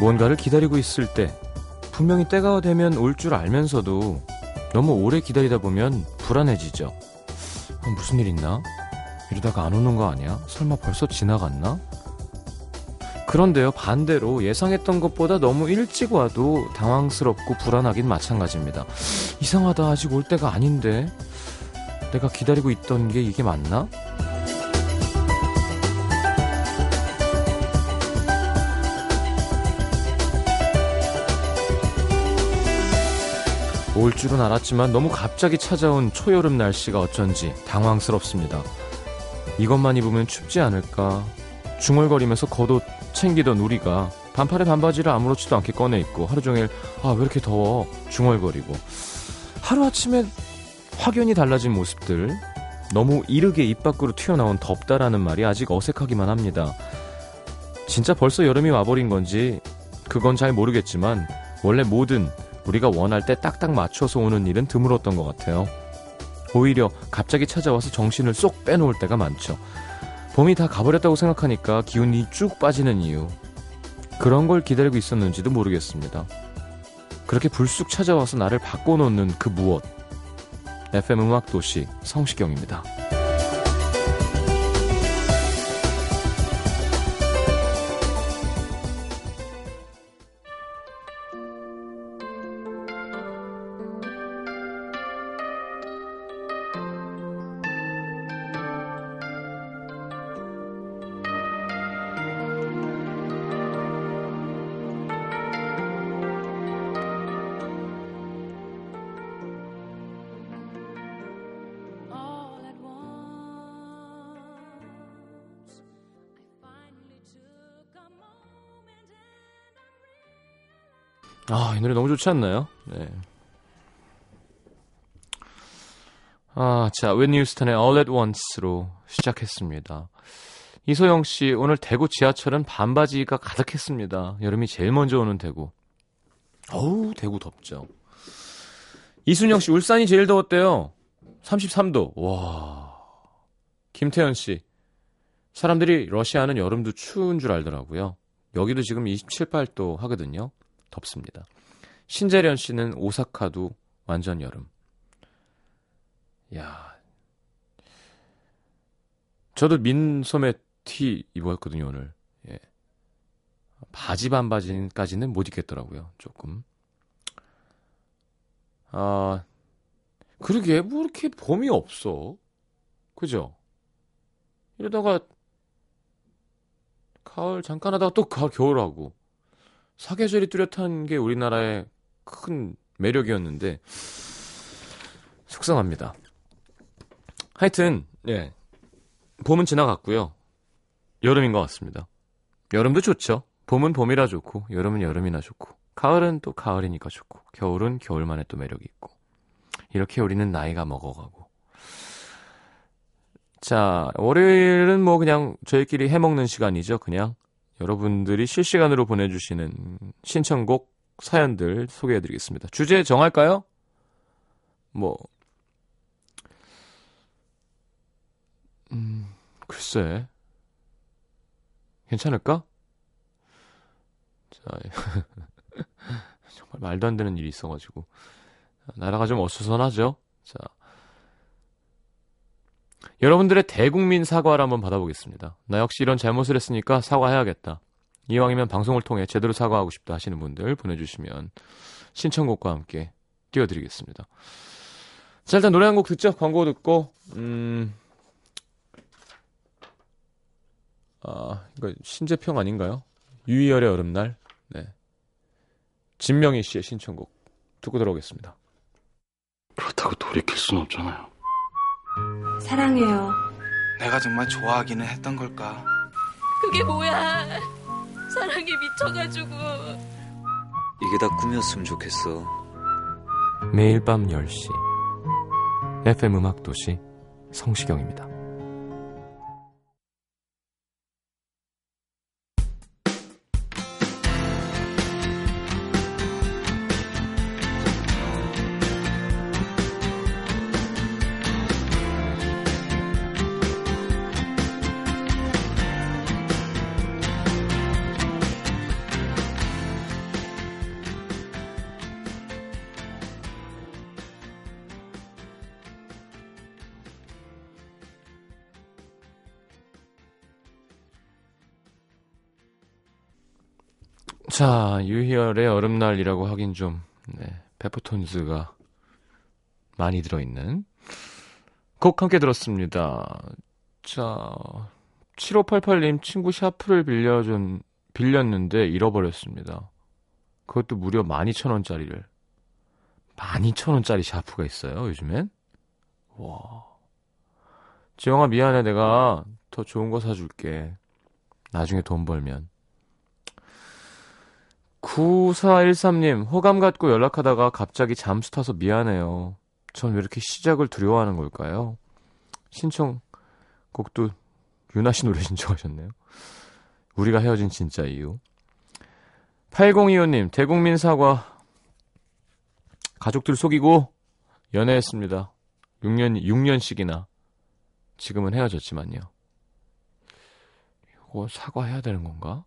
무언가를 기다리고 있을 때 분명히 때가 되면 올 줄 알면서도 너무 오래 기다리다 보면 불안해지죠. 어, 무슨 일 있나? 이러다가 안 오는 거 아니야? 설마 벌써 지나갔나? 그런데요, 반대로 예상했던 것보다 너무 일찍 와도 당황스럽고 불안하긴 마찬가지입니다. 이상하다, 아직 올 때가 아닌데? 내가 기다리고 있던 게 이게 맞나? 올 줄은 알았지만 너무 갑자기 찾아온 초여름 날씨가 어쩐지 당황스럽습니다. 이것만 입으면 춥지 않을까? 중얼거리면서 겉옷 챙기던 우리가 반팔에 반바지를 아무렇지도 않게 꺼내 입고 하루 종일 아 왜 이렇게 더워 중얼거리고 하루아침에 확연히 달라진 모습들 너무 이르게 입 밖으로 튀어나온 덥다라는 말이 아직 어색하기만 합니다. 진짜 벌써 여름이 와버린 건지 그건 잘 모르겠지만 원래 모든 우리가 원할 때 딱딱 맞춰서 오는 일은 드물었던 것 같아요. 오히려 갑자기 찾아와서 정신을 쏙 빼놓을 때가 많죠. 봄이 다 가버렸다고 생각하니까 기운이 쭉 빠지는 이유. 그런 걸 기다리고 있었는지도 모르겠습니다. 그렇게 불쑥 찾아와서 나를 바꿔놓는 그 무엇. FM 음악 도시 성시경입니다. 좋지 않나요? 네. 아, 자, 웬니 휴스턴의 All at Once로 시작했습니다. 이소영 씨, 오늘 대구 지하철은 반바지가 가득했습니다. 여름이 제일 먼저 오는 대구. 어우, 대구 덥죠. 이순영 씨, 울산이 제일 더웠대요. 33도. 와. 김태현 씨, 사람들이 러시아는 여름도 추운 줄 알더라고요. 여기도 지금 27, 8도 하거든요. 덥습니다. 신재련 씨는 오사카도 완전 여름. 야. 저도 민소매 티 입었거든요, 오늘. 예. 바지 반바지까지는 못 입겠더라고요, 조금. 아, 그러게, 뭐 이렇게 봄이 없어. 그죠? 이러다가, 가을 잠깐 하다가 또 가을, 겨울하고. 사계절이 뚜렷한 게 우리나라의 큰 매력이었는데 속상합니다. 하여튼 예 봄은 지나갔고요. 여름인 것 같습니다. 여름도 좋죠. 봄은 봄이라 좋고 여름은 여름이나 좋고 가을은 또 가을이니까 좋고 겨울은 겨울만의 또 매력이 있고 이렇게 우리는 나이가 먹어가고 자 월요일은 뭐 그냥 저희끼리 해먹는 시간이죠. 그냥 여러분들이 실시간으로 보내주시는 신청곡 사연들 소개해드리겠습니다. 주제 정할까요? 뭐, 음, 글쎄. 괜찮을까? 자, 정말 말도 안 되는 일이 있어가지고. 나라가 좀 어수선하죠? 자. 여러분들의 대국민 사과를 한번 받아보겠습니다. 나 역시 이런 잘못을 했으니까 사과해야겠다. 이왕이면 방송을 통해 제대로 사과하고 싶다 하시는 분들 보내주시면 신청곡과 함께 띄워드리겠습니다. 자, 일단 노래 한 곡 듣죠? 광고 듣고, 음, 아, 이거 신재평 아닌가요? 유이열의 여름날. 네. 진명희 씨의 신청곡 듣고 들어오겠습니다. 그렇다고 돌이킬 순 없잖아요. 사랑해요. 내가 정말 좋아하기는 했던 걸까? 그게 뭐야? 사랑에 미쳐가지고 이게 다 꿈이었으면 좋겠어. 매일 밤 10시 FM 음악도시 성시경입니다. 자, 유희열의 여름날이라고 하긴 좀, 네, 페퍼톤즈가 많이 들어있는 곡 함께 들었습니다. 자, 7588님 친구 샤프를 빌려준, 빌렸는데 잃어버렸습니다. 그것도 무려 12,000원짜리를. 12,000원짜리 샤프가 있어요, 요즘엔? 와. 지영아, 미안해. 내가 더 좋은 거 사줄게. 나중에 돈 벌면. 9413님, 호감 갖고 연락하다가 갑자기 잠수 타서 미안해요. 전 왜 이렇게 시작을 두려워하는 걸까요? 신청곡도 유나 씨 노래 신청하셨네요. 우리가 헤어진 진짜 이유. 8025님, 대국민 사과. 가족들 속이고 연애했습니다. 6년, 6년씩이나. 지금은 헤어졌지만요. 이거 사과해야 되는 건가?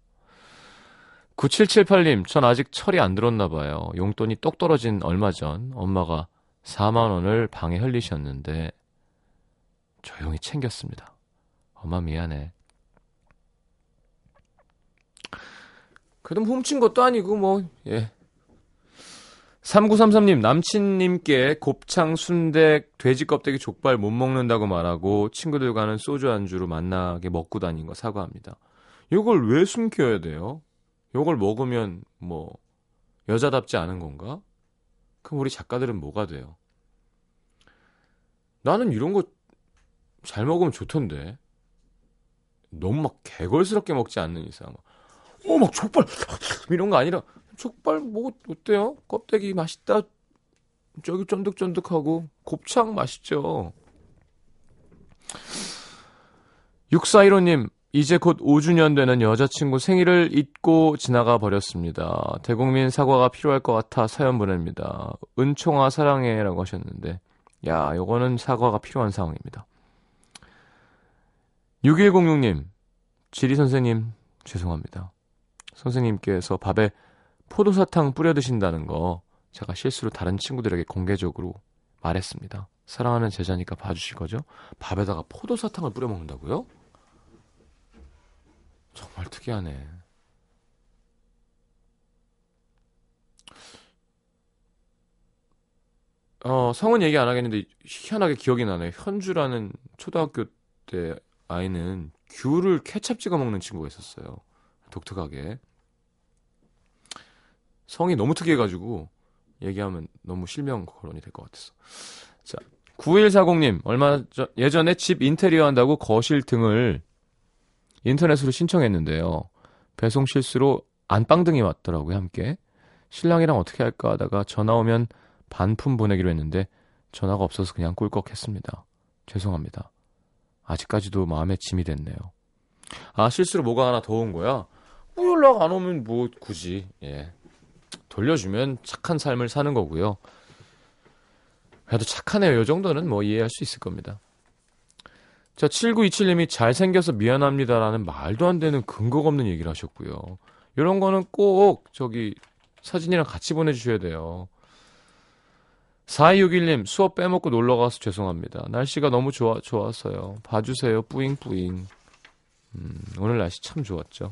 9778님, 전 아직 철이 안 들었나 봐요. 용돈이 똑 떨어진 얼마 전 엄마가 4만 원을 방에 흘리셨는데 조용히 챙겼습니다. 엄마 미안해. 그래도 훔친 것도 아니고 뭐 예. 3933님 남친님께 곱창, 순대, 돼지 껍데기, 족발 못 먹는다고 말하고 친구들과는 소주 안주로 만나게 먹고 다닌 거 사과합니다. 이걸 왜 숨겨야 돼요? 이걸 먹으면 뭐 여자답지 않은 건가? 그럼 우리 작가들은 뭐가 돼요? 나는 이런 거 잘 먹으면 좋던데. 너무 막 개걸스럽게 먹지 않는 이상. 어, 막 족발 이런 거 아니라 족발 뭐 어때요? 껍데기 맛있다. 저기 쫀득쫀득하고 곱창 맛있죠. 6415님, 이제 곧 5주년 되는 여자친구 생일을 잊고 지나가 버렸습니다. 대국민 사과가 필요할 것 같아 사연 보냅니다. 은총아 사랑해 라고 하셨는데, 야, 요거는 사과가 필요한 상황입니다. 6106님, 지리 선생님, 죄송합니다. 선생님께서 밥에 포도사탕 뿌려 드신다는 거 제가 실수로 다른 친구들에게 공개적으로 말했습니다. 사랑하는 제자니까 봐주실 거죠? 밥에다가 포도사탕을 뿌려 먹는다고요? 정말 특이하네. 어, 성은 얘기 안 하겠는데 희한하게 기억이 나네요. 현주라는 초등학교 때 아이는 귤을 케찹 찍어 먹는 친구가 있었어요. 독특하게. 성이 너무 특이해가지고 얘기하면 너무 실명 거론이 될 것 같아서. 자, 9140님, 얼마 전, 예전에 집 인테리어 한다고 거실 등을 인터넷으로 신청했는데요. 배송 실수로 안방등이 왔더라고요, 함께. 신랑이랑 어떻게 할까 하다가 전화 오면 반품 보내기로 했는데 전화가 없어서 그냥 꿀꺽했습니다. 죄송합니다. 아직까지도 마음에 짐이 됐네요. 아, 실수로 뭐가 하나 더 온 거야? 뭐 연락 안 오면 뭐 굳이, 예. 돌려주면 착한 삶을 사는 거고요. 그래도 착하네요. 이 정도는 뭐 이해할 수 있을 겁니다. 자, 7927님이 잘생겨서 미안합니다라는 말도 안 되는 근거가 없는 얘기를 하셨고요. 이런 거는 꼭 저기 사진이랑 같이 보내주셔야 돼요. 4261님, 수업 빼먹고 놀러 가서 죄송합니다. 날씨가 너무 좋아, 좋았어요. 봐주세요. 뿌잉뿌잉. 음, 오늘 날씨 참 좋았죠.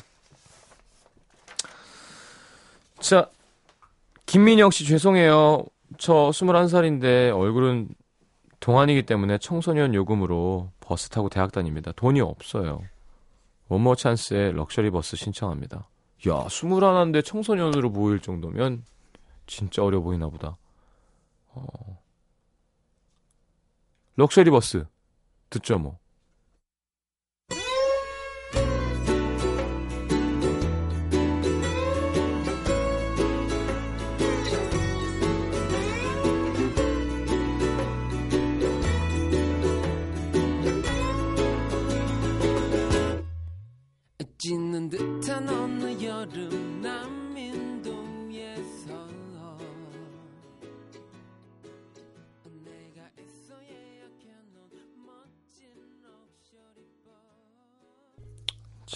자, 김민영 씨 죄송해요. 저 21살인데 얼굴은 동안이기 때문에 청소년 요금으로 버스 타고 대학 다닙니다. 돈이 없어요. 원모 찬스의 럭셔리 버스 신청합니다. 야, 21인데 청소년으로 보일 정도면 진짜 어려 보이나 보다. 어. 럭셔리 버스 듣죠 뭐.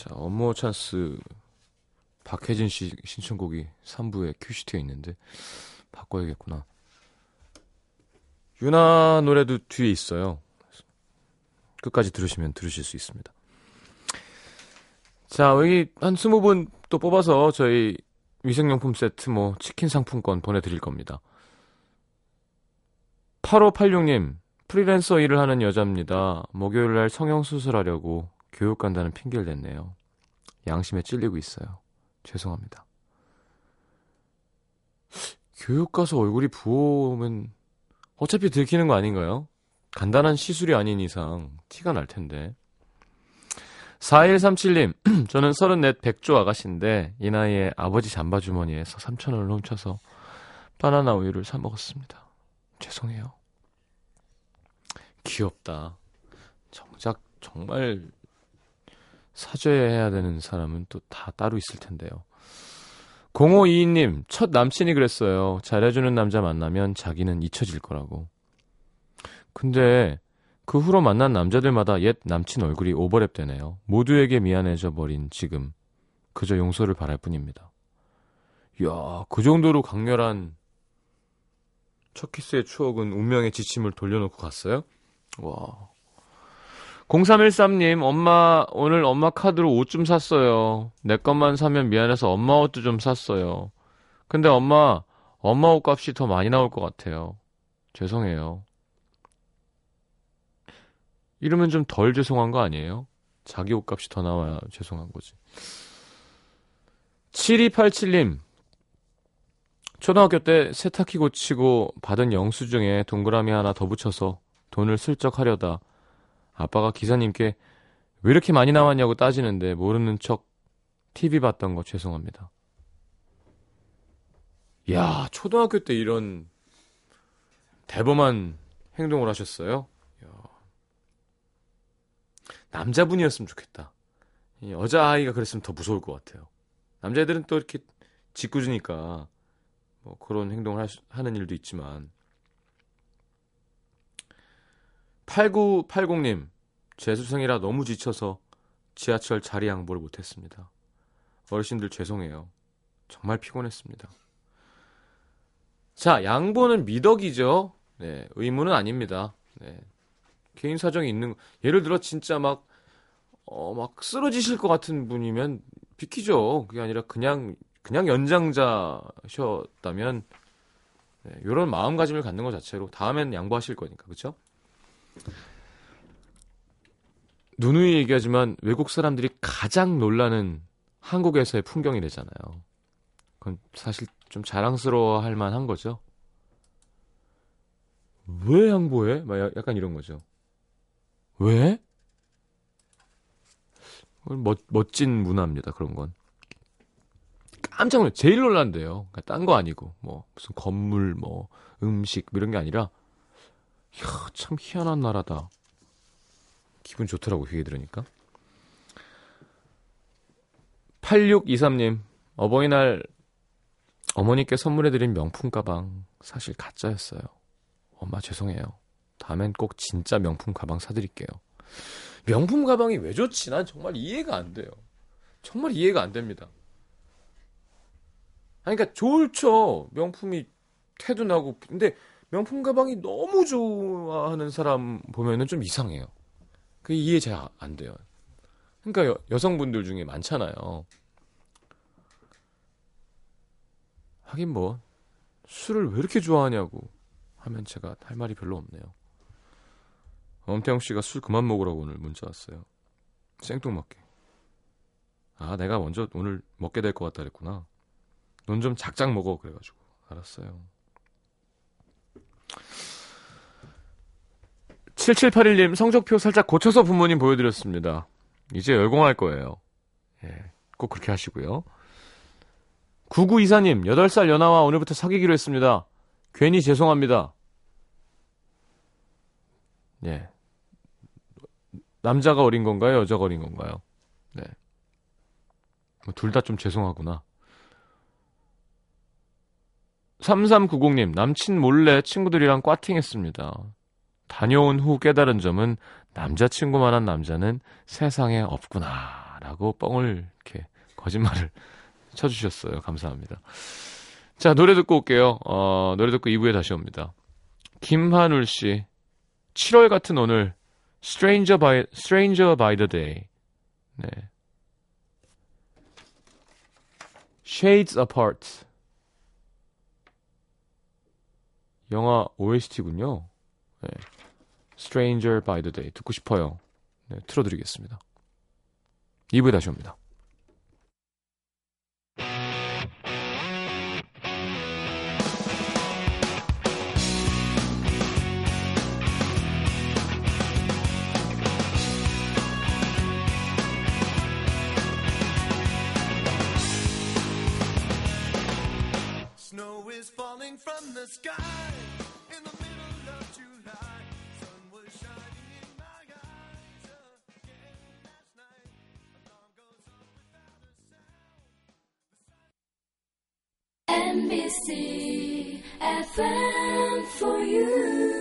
자, 업무 찬스 박혜진 씨 신청곡이 3부에 큐시트에 있는데 바꿔야겠구나. 유나 노래도 뒤에 있어요. 끝까지 들으시면 들으실 수 있습니다. 자, 여기 한 20분 또 뽑아서 저희 위생용품 세트 뭐 치킨 상품권 보내드릴 겁니다. 8586님, 프리랜서 일을 하는 여자입니다. 목요일 날 성형수술하려고 교육 간다는 핑계를 댔네요. 양심에 찔리고 있어요. 죄송합니다. 교육 가서 얼굴이 부어오면 어차피 들키는 거 아닌가요? 간단한 시술이 아닌 이상 티가 날 텐데. 4137님, 저는 34 백조 아가씨인데 이 나이에 아버지 잠바 주머니에서 3천원을 훔쳐서 바나나 우유를 사 먹었습니다. 죄송해요. 귀엽다. 정작 정말 사죄해야 되는 사람은 또 다 따로 있을 텐데요. 0522님, 첫 남친이 그랬어요. 잘해주는 남자 만나면 자기는 잊혀질 거라고. 근데 그 후로 만난 남자들마다 옛 남친 얼굴이 오버랩 되네요. 모두에게 미안해져 버린 지금 그저 용서를 바랄 뿐입니다. 이야, 그 정도로 강렬한 첫 키스의 추억은 운명의 지침을 돌려놓고 갔어요? 와. 0313님, 엄마, 오늘 엄마 카드로 옷 좀 샀어요. 내 것만 사면 미안해서 엄마 옷도 좀 샀어요. 근데 엄마, 엄마 옷 값이 더 많이 나올 것 같아요. 죄송해요. 이러면 좀 덜 죄송한 거 아니에요? 자기 옷 값이 더 나와야 죄송한 거지. 7287님, 초등학교 때 세탁기 고치고 받은 영수증에 동그라미 하나 더 붙여서 돈을 슬쩍 하려다 아빠가 기사님께 왜 이렇게 많이 나왔냐고 따지는데 모르는 척 TV 봤던 거 죄송합니다. 야, 초등학교 때 이런 대범한 행동을 하셨어요? 야. 남자분이었으면 좋겠다. 이 여자아이가 그랬으면 더 무서울 것 같아요. 남자애들은 또 이렇게 짓궂으니까 뭐 그런 행동을 하는 일도 있지만 8980님 재수생이라 너무 지쳐서 지하철 자리 양보를 못했습니다. 어르신들 죄송해요. 정말 피곤했습니다. 자, 양보는 미덕이죠. 네, 의무는 아닙니다. 네. 개인 사정이 있는, 예를 들어 진짜 막, 어, 막 쓰러지실 것 같은 분이면 비키죠. 그게 아니라 그냥, 그냥 연장자셨다면, 네, 이런 마음가짐을 갖는 것 자체로 다음엔 양보하실 거니까, 그쵸? 누누이 얘기하지만 외국 사람들이 가장 놀라는 한국에서의 풍경이래잖아요. 그건 사실 좀 자랑스러워 할 만한 거죠. 왜 양보해? 막 야- 약간 이런 거죠. 왜? 멋, 멋진 문화입니다. 그런 건. 깜짝 놀라. 제일 놀란대요. 그러니까 딴거 아니고 뭐 무슨 건물, 뭐 음식 뭐 이런 게 아니라 이야, 참 희한한 나라다. 기분 좋더라고 그 얘기 들으니까. 8623님 어버이날 어머니께 선물해드린 명품 가방 사실 가짜였어요. 엄마 죄송해요. 다음엔 꼭 진짜 명품 가방 사드릴게요. 명품 가방이 왜 좋지? 난 정말 이해가 안 돼요. 정말 이해가 안 됩니다. 아니, 그러니까 좋죠. 명품이 태도 나고. 근데 명품 가방이 너무 좋아하는 사람 보면은 좀 이상해요. 그게 이해 잘 안 돼요. 그러니까 여, 여성분들 중에 많잖아요. 하긴 뭐 술을 왜 이렇게 좋아하냐고 하면 제가 할 말이 별로 없네요. 엄태영 씨가 술 그만 먹으라고 오늘 문자 왔어요. 생뚱맞게. 아, 내가 먼저 오늘 먹게 될 것 같다 그랬구나. 넌 좀 작작 먹어 그래가지고 알았어요. 7781님 성적표 살짝 고쳐서 부모님 보여드렸습니다. 이제 열공할 거예요. 예, 꼭 그렇게 하시고요. 9924님 8살 연하와 오늘부터 사귀기로 했습니다. 괜히 죄송합니다. 예. 남자가 어린 건가요? 여자가 어린 건가요? 네. 둘 다 좀 죄송하구나. 3390님, 남친 몰래 친구들이랑 꽈팅했습니다. 다녀온 후 깨달은 점은 남자친구만한 남자는 세상에 없구나. 라고 뻥을 이렇게 거짓말을 쳐주셨어요. 감사합니다. 자, 노래 듣고 올게요. 어, 노래 듣고 2부에 다시 옵니다. 김한울 씨, 7월 같은 오늘, Stranger by, Stranger by the Day. 네. Shades Apart. 영화 OST군요. 네. Stranger by the Day. 듣고 싶어요. 네, 틀어드리겠습니다. 2부에 다시 옵니다. From the sky in the middle of July. Sun was shining in my eyes again last night. Alarm goes off without a sound. NBC FM for you.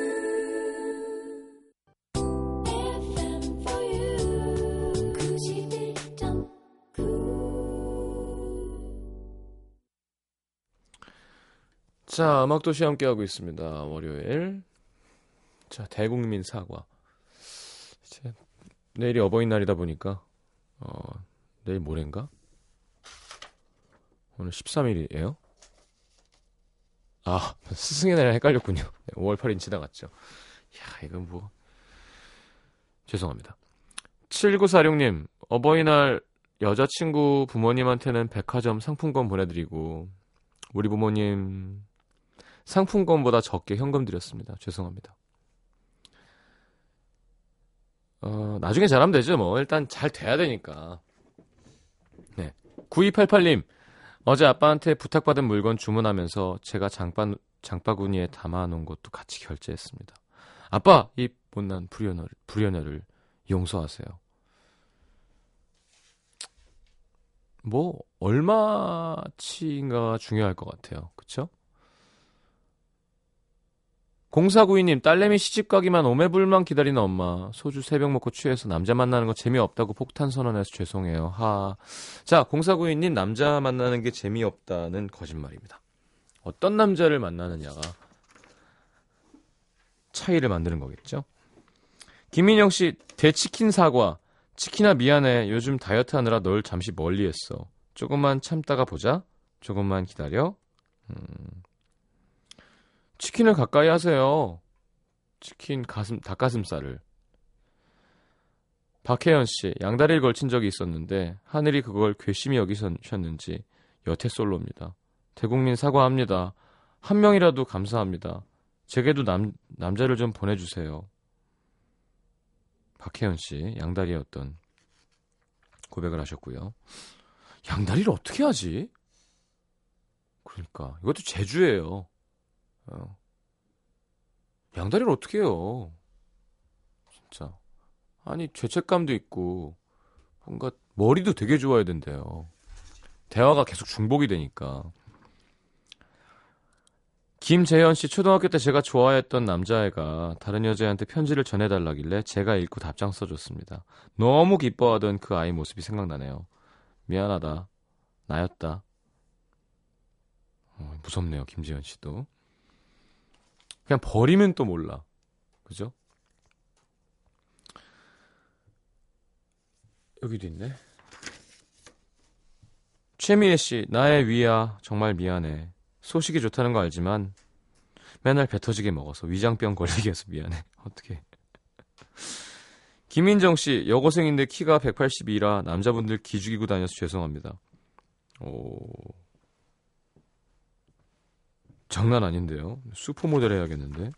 자, 음악도시 함께하고 있습니다. 월요일. 자, 대국민 사과. 이제 내일이 어버이날이다 보니까, 어, 내일 모레인가? 오늘 13일이에요? 아, 스승의 날이랑 헷갈렸군요. 네, 5월 8일 지나갔죠. 야, 이건 뭐. 죄송합니다. 7946님, 어버이날 여자친구 부모님한테는 백화점 상품권 보내드리고, 우리 부모님 상품권보다 적게 현금 드렸습니다. 죄송합니다. 어, 나중에 잘하면 되죠, 뭐. 일단 잘 돼야 되니까. 네. 9288님, 어제 아빠한테 부탁받은 물건 주문하면서 제가 장바, 장바구니에 담아놓은 것도 같이 결제했습니다. 아빠, 이 못난 불효녀를, 불효녀를 용서하세요. 뭐, 얼마치인가 중요할 것 같아요. 그쵸? 0492님, 딸내미 시집 가기만 오매불만 기다리는 엄마. 소주 새벽 먹고 취해서 남자 만나는 거 재미없다고 폭탄 선언해서 죄송해요. 하. 자, 0492님, 남자 만나는 게 재미없다는 거짓말입니다. 어떤 남자를 만나느냐가 차이를 만드는 거겠죠? 김민영 씨, 대치킨 사과. 치킨아 미안해. 요즘 다이어트 하느라 널 잠시 멀리 했어. 조금만 참다가 보자. 조금만 기다려. 음. 치킨을 가까이 하세요. 치킨 가슴 닭가슴살을. 박혜연 씨, 양다리를 걸친 적이 있었는데 하늘이 그걸 괘씸히 여기셨는지 여태 솔로입니다. 대국민 사과합니다. 한 명이라도 감사합니다. 제게도 남 남자를 좀 보내주세요. 박혜연 씨, 양다리의 어떤 고백을 하셨고요. 양다리를 어떻게 하지? 그러니까 이것도 제주예요. 어. 양다리를 어떻게 해요? 진짜. 아니, 죄책감도 있고, 뭔가, 머리도 되게 좋아야 된대요. 대화가 계속 중복이 되니까. 김재현 씨, 초등학교 때 제가 좋아했던 남자애가 다른 여자애한테 편지를 전해달라길래 제가 읽고 답장 써줬습니다. 너무 기뻐하던 그 아이 모습이 생각나네요. 미안하다. 나였다. 어, 무섭네요, 김재현 씨도. 그냥 버리면 또 몰라. 그죠? 여기도 있네. 최미애 씨, 나의 위야. 정말 미안해. 소식이 좋다는 거 알지만 맨날 배 터지게 먹어서 위장병 걸리게 해서 미안해. 어떻게? 김민정 씨, 여고생인데 키가 182라 남자분들 기죽이고 다녀서 죄송합니다. 오. 장난 아닌데요. 슈퍼 모델 해야겠는데.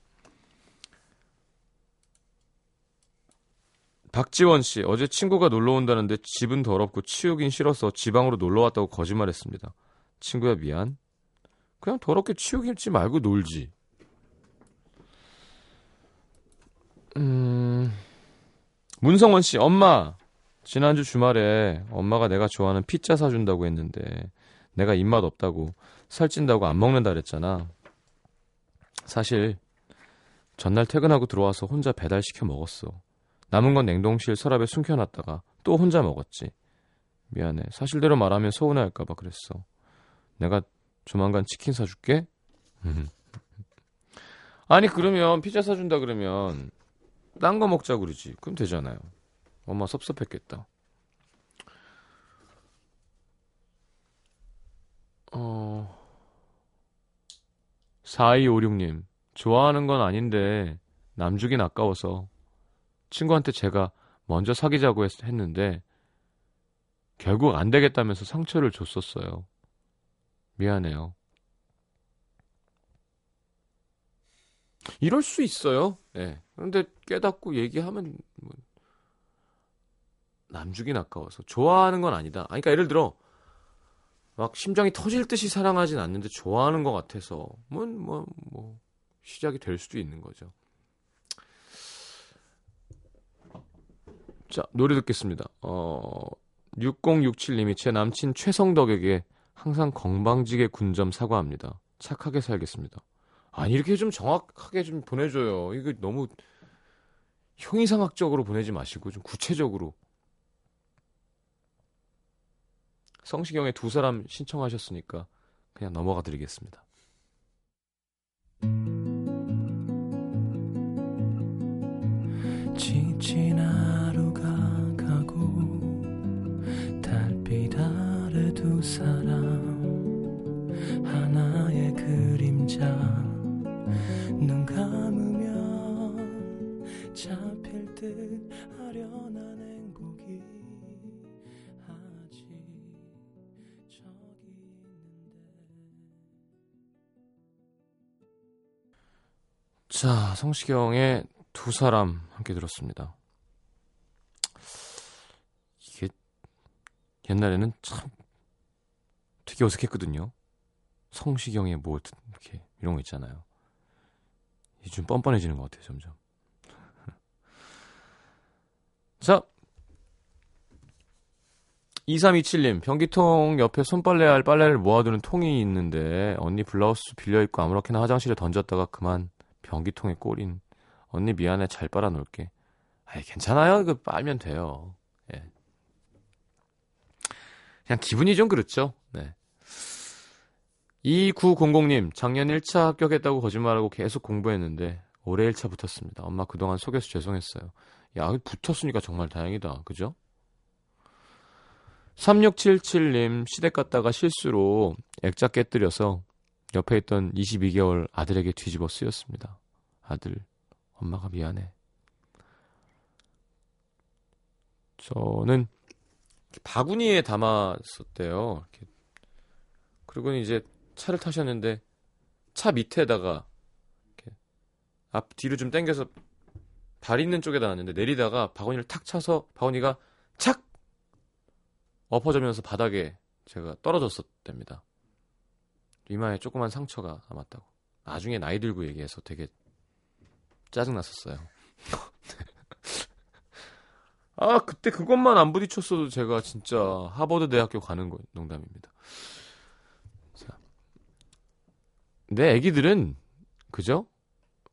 박지원 씨, 어제 친구가 놀러 온다는데 집은 더럽고 치우긴 싫어서 지방으로 놀러 왔다고 거짓말했습니다. 친구야 미안. 그냥 더럽게 치우기지 말고 놀지. 음. 문성원 씨, 엄마. 지난주 주말에 엄마가 내가 좋아하는 피자 사준다고 했는데 내가 입맛 없다고 살찐다고 안 먹는다 그랬잖아. 사실 전날 퇴근하고 들어와서 혼자 배달시켜 먹었어. 남은 건 냉동실 서랍에 숨겨놨다가 또 혼자 먹었지. 미안해. 사실대로 말하면 서운해할까봐 그랬어. 내가 조만간 치킨 사줄게. 아니 그러면 피자 사준다 그러면 딴 거 먹자 그러지. 그럼 되잖아요. 엄마 섭섭했겠다. 어, 4256님, 좋아하는 건 아닌데, 남주긴 아까워서, 친구한테 제가 먼저 사귀자고 했, 했는데, 결국 안 되겠다면서 상처를 줬었어요. 미안해요. 이럴 수 있어요. 예. 그런데 깨닫고 얘기하면, 뭐, 남주긴 아까워서. 좋아하는 건 아니다. 아니, 그러니까 예를 들어, 막 심장이 터질 듯이 사랑하진 않는데 좋아하는 것 같아서 뭐, 뭐, 뭐 시작이 될 수도 있는 거죠. 자 노래 듣겠습니다. 어 6067님이 제 남친 최성덕에게 항상 건방지게 군점 사과합니다. 착하게 살겠습니다. 아니 이렇게 좀 정확하게 좀 보내줘요. 이거 너무 형이상학적으로 보내지 마시고 좀 구체적으로 성시경의 두 사람 신청하셨으니까 그냥 넘어가 드리겠습니다. 지친 하루가 가고 달빛 아래 두 사람 하나의 그림자 눈 감으면 잡힐 듯 아련 자, 성시경의 두 사람 함께 들었습니다. 이게 옛날에는 참 되게 어색했거든요. 성시경의 뭐 이렇게 이런 거 있잖아요. 이제 좀 뻔뻔해지는 것 같아요, 점점. 자, 2327님, 변기통 옆에 손빨래 할 빨래를 모아두는 통이 있는데 언니 블라우스 빌려 입고 아무렇게나 화장실에 던졌다가 그만 변기통에 꼬린 언니 미안해 잘 빨아 놓을게. 아이 괜찮아요. 이거 빨면 돼요. 예. 그냥 기분이 좀 그렇죠. 네. 2900님, 작년 1차 합격했다고 거짓말하고 계속 공부했는데 올해 1차 붙었습니다. 엄마 그동안 속여서 죄송했어요. 야, 붙었으니까 정말 다행이다. 그죠? 3677님, 시댁 갔다가 실수로 액자 깨뜨려서 옆에 있던 22개월 아들에게 뒤집어 쓰였습니다. 아들, 엄마가 미안해. 저는 바구니에 담았었대요. 그리고 이제 차를 타셨는데 차 밑에다가 앞 뒤로 좀 당겨서 발 있는 쪽에다 놨는데 내리다가 바구니를 탁 차서 바구니가 착 엎어지면서 바닥에 제가 떨어졌었답니다. 이마에 조그만 상처가 남았다고. 나중에 나이 들고 얘기해서 되게 짜증났었어요. 아, 그때 그것만 안 부딪혔어도 제가 진짜 하버드 대학교 가는 거 농담입니다. 자. 내 애기들은 그죠?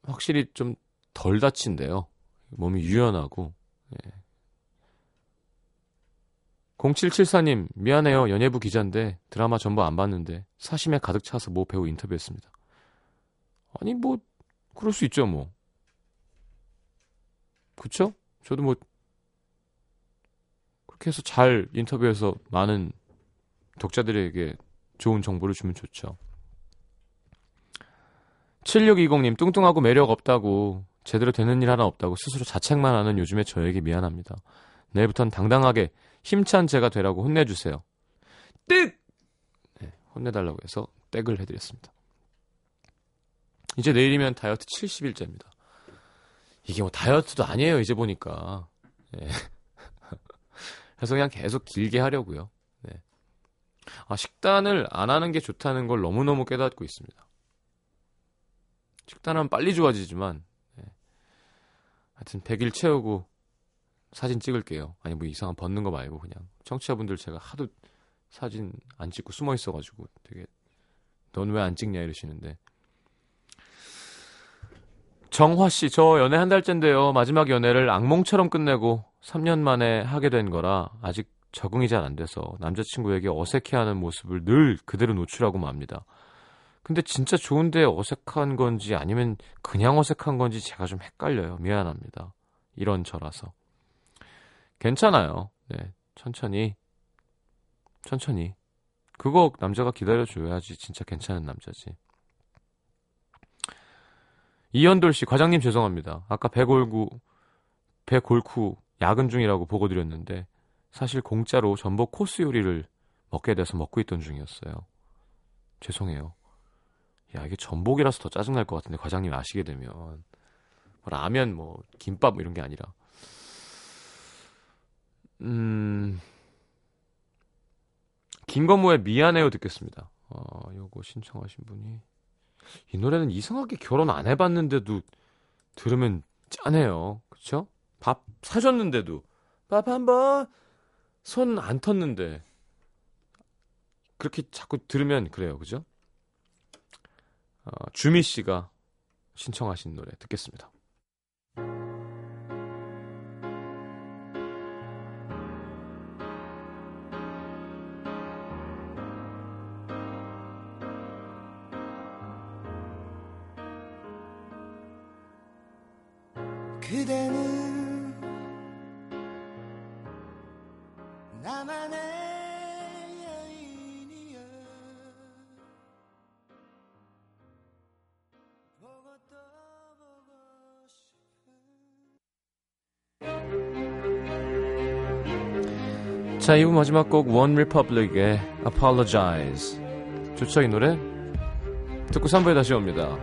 확실히 좀 덜 다친대요. 몸이 유연하고. 예. 0774님, 미안해요. 연예부 기자인데 드라마 전부 안 봤는데 사심에 가득 차서 모 배우 인터뷰했습니다. 아니, 뭐, 그럴 수 있죠, 뭐. 그쵸? 저도 뭐, 그렇게 해서 잘 인터뷰해서 많은 독자들에게 좋은 정보를 주면 좋죠. 7620님, 뚱뚱하고 매력 없다고, 제대로 되는 일 하나 없다고 스스로 자책만 하는 요즘의 저에게 미안합니다. 내일부터는 당당하게 힘찬 제가 되라고 혼내주세요. 뜩! 네, 혼내달라고 해서 땡을 해드렸습니다. 이제 내일이면 다이어트 70일째입니다. 이게 뭐 다이어트도 아니에요, 이제 보니까. 예. 그래서 그냥 계속 길게 하려고요. 네. 아, 식단을 안 하는 게 좋다는 걸 너무너무 깨닫고 있습니다. 식단하면 빨리 좋아지지만, 네. 하여튼 100일 채우고 사진 찍을게요. 아니, 뭐 이상한 벗는 거 말고 그냥. 청취자분들 제가 하도 사진 안 찍고 숨어 있어가지고 되게, 넌 왜 안 찍냐 이러시는데. 정화 씨, 저 연애 한 달째인데요. 마지막 연애를 악몽처럼 끝내고 3년 만에 하게 된 거라 아직 적응이 잘 안 돼서 남자친구에게 어색해하는 모습을 늘 그대로 노출하고 맙니다. 근데 진짜 좋은데 어색한 건지 아니면 그냥 어색한 건지 제가 좀 헷갈려요. 미안합니다. 이런 저라서. 괜찮아요. 네, 천천히, 천천히. 그거 남자가 기다려줘야지 진짜 괜찮은 남자지. 이현돌 씨, 과장님 죄송합니다. 아까 배골구, 배골쿠 야근 중이라고 보고 드렸는데 사실 공짜로 전복 코스 요리를 먹게 돼서 먹고 있던 중이었어요. 죄송해요. 야, 이게 전복이라서 더 짜증날 것 같은데 과장님 아시게 되면 뭐 라면 뭐 김밥 뭐 이런 게 아니라 음 김건모의 미안해요 듣겠습니다. 어, 요거 신청하신 분이 이 노래는 이상하게 결혼 안 해봤는데도 들으면 짠해요. 그쵸? 밥 사줬는데도 밥 한 번 손 안 텄는데 그렇게 자꾸 들으면 그래요. 그죠? 어, 주미 씨가 신청하신 노래 듣겠습니다. 자, 2부 마지막 곡원 리퍼블릭의 Apologize. 좋죠, 이 노래? 듣고 3부에 다시 옵니다.